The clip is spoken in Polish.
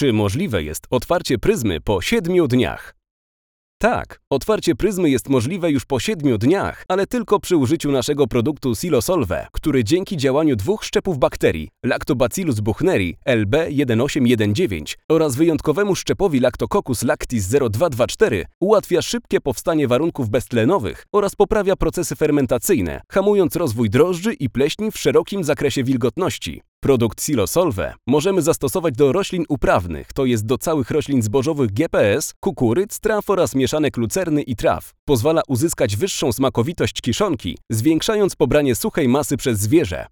Czy możliwe jest otwarcie pryzmy po 7 dniach? Tak, otwarcie pryzmy jest możliwe już po 7 dniach, ale tylko przy użyciu naszego produktu Silosolve, który dzięki działaniu dwóch szczepów bakterii Lactobacillus buchneri LB1819 oraz wyjątkowemu szczepowi Lactococcus lactis 0224 ułatwia szybkie powstanie warunków beztlenowych oraz poprawia procesy fermentacyjne, hamując rozwój drożdży i pleśni w szerokim zakresie wilgotności. Produkt Silosolve możemy zastosować do roślin uprawnych, to jest do całych roślin zbożowych GPS, kukurydz, traw oraz mieszanek lucerny i traw. Pozwala uzyskać wyższą smakowitość kiszonki, zwiększając pobranie suchej masy przez zwierzę.